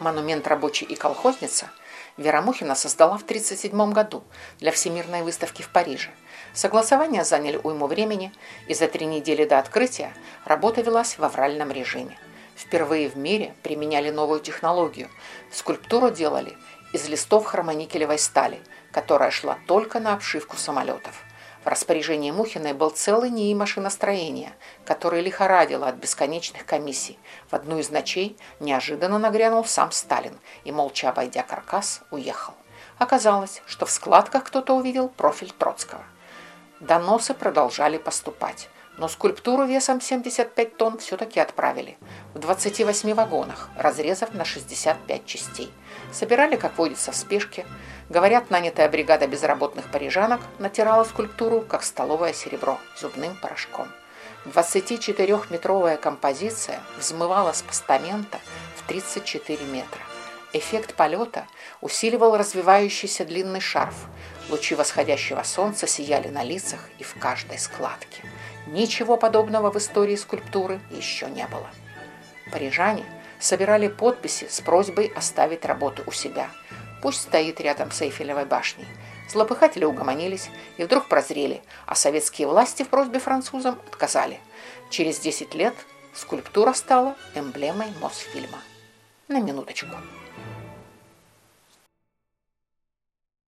Монумент «Рабочий и колхозница» Вера Мухина создала в 1937 году для Всемирной выставки в Париже. Согласования заняли уйму времени, и за три недели до открытия работа велась в авральном режиме. Впервые в мире применяли новую технологию. Скульптуру делали из листов хромоникелевой стали, которая шла только на обшивку самолетов. В распоряжении Мухиной был целый НИИ машиностроения, который лихорадило от бесконечных комиссий. В одну из ночей неожиданно нагрянул сам Сталин и, молча обойдя каркас, уехал. Оказалось, что в складках кто-то увидел профиль Троцкого. Доносы продолжали поступать, но скульптуру весом 75 тонн все-таки отправили в 28 вагонах, разрезав на 65 частей. Собирали, как водится, в спешке, Говорят, нанятая бригада безработных парижанок натирала скульптуру, как столовое серебро, зубным порошком. 24-метровая композиция взмывала с постамента в 34 метра. Эффект полета усиливал развивающийся длинный шарф. Лучи восходящего солнца сияли на лицах и в каждой складке. Ничего подобного в истории скульптуры еще не было. Парижане собирали подписи с просьбой оставить работу у себя – Пусть стоит рядом с Эйфелевой башней. Злопыхатели угомонились и вдруг прозрели, а советские власти в просьбе французам отказали. Через 10 лет скульптура стала эмблемой Мосфильма. На минуточку.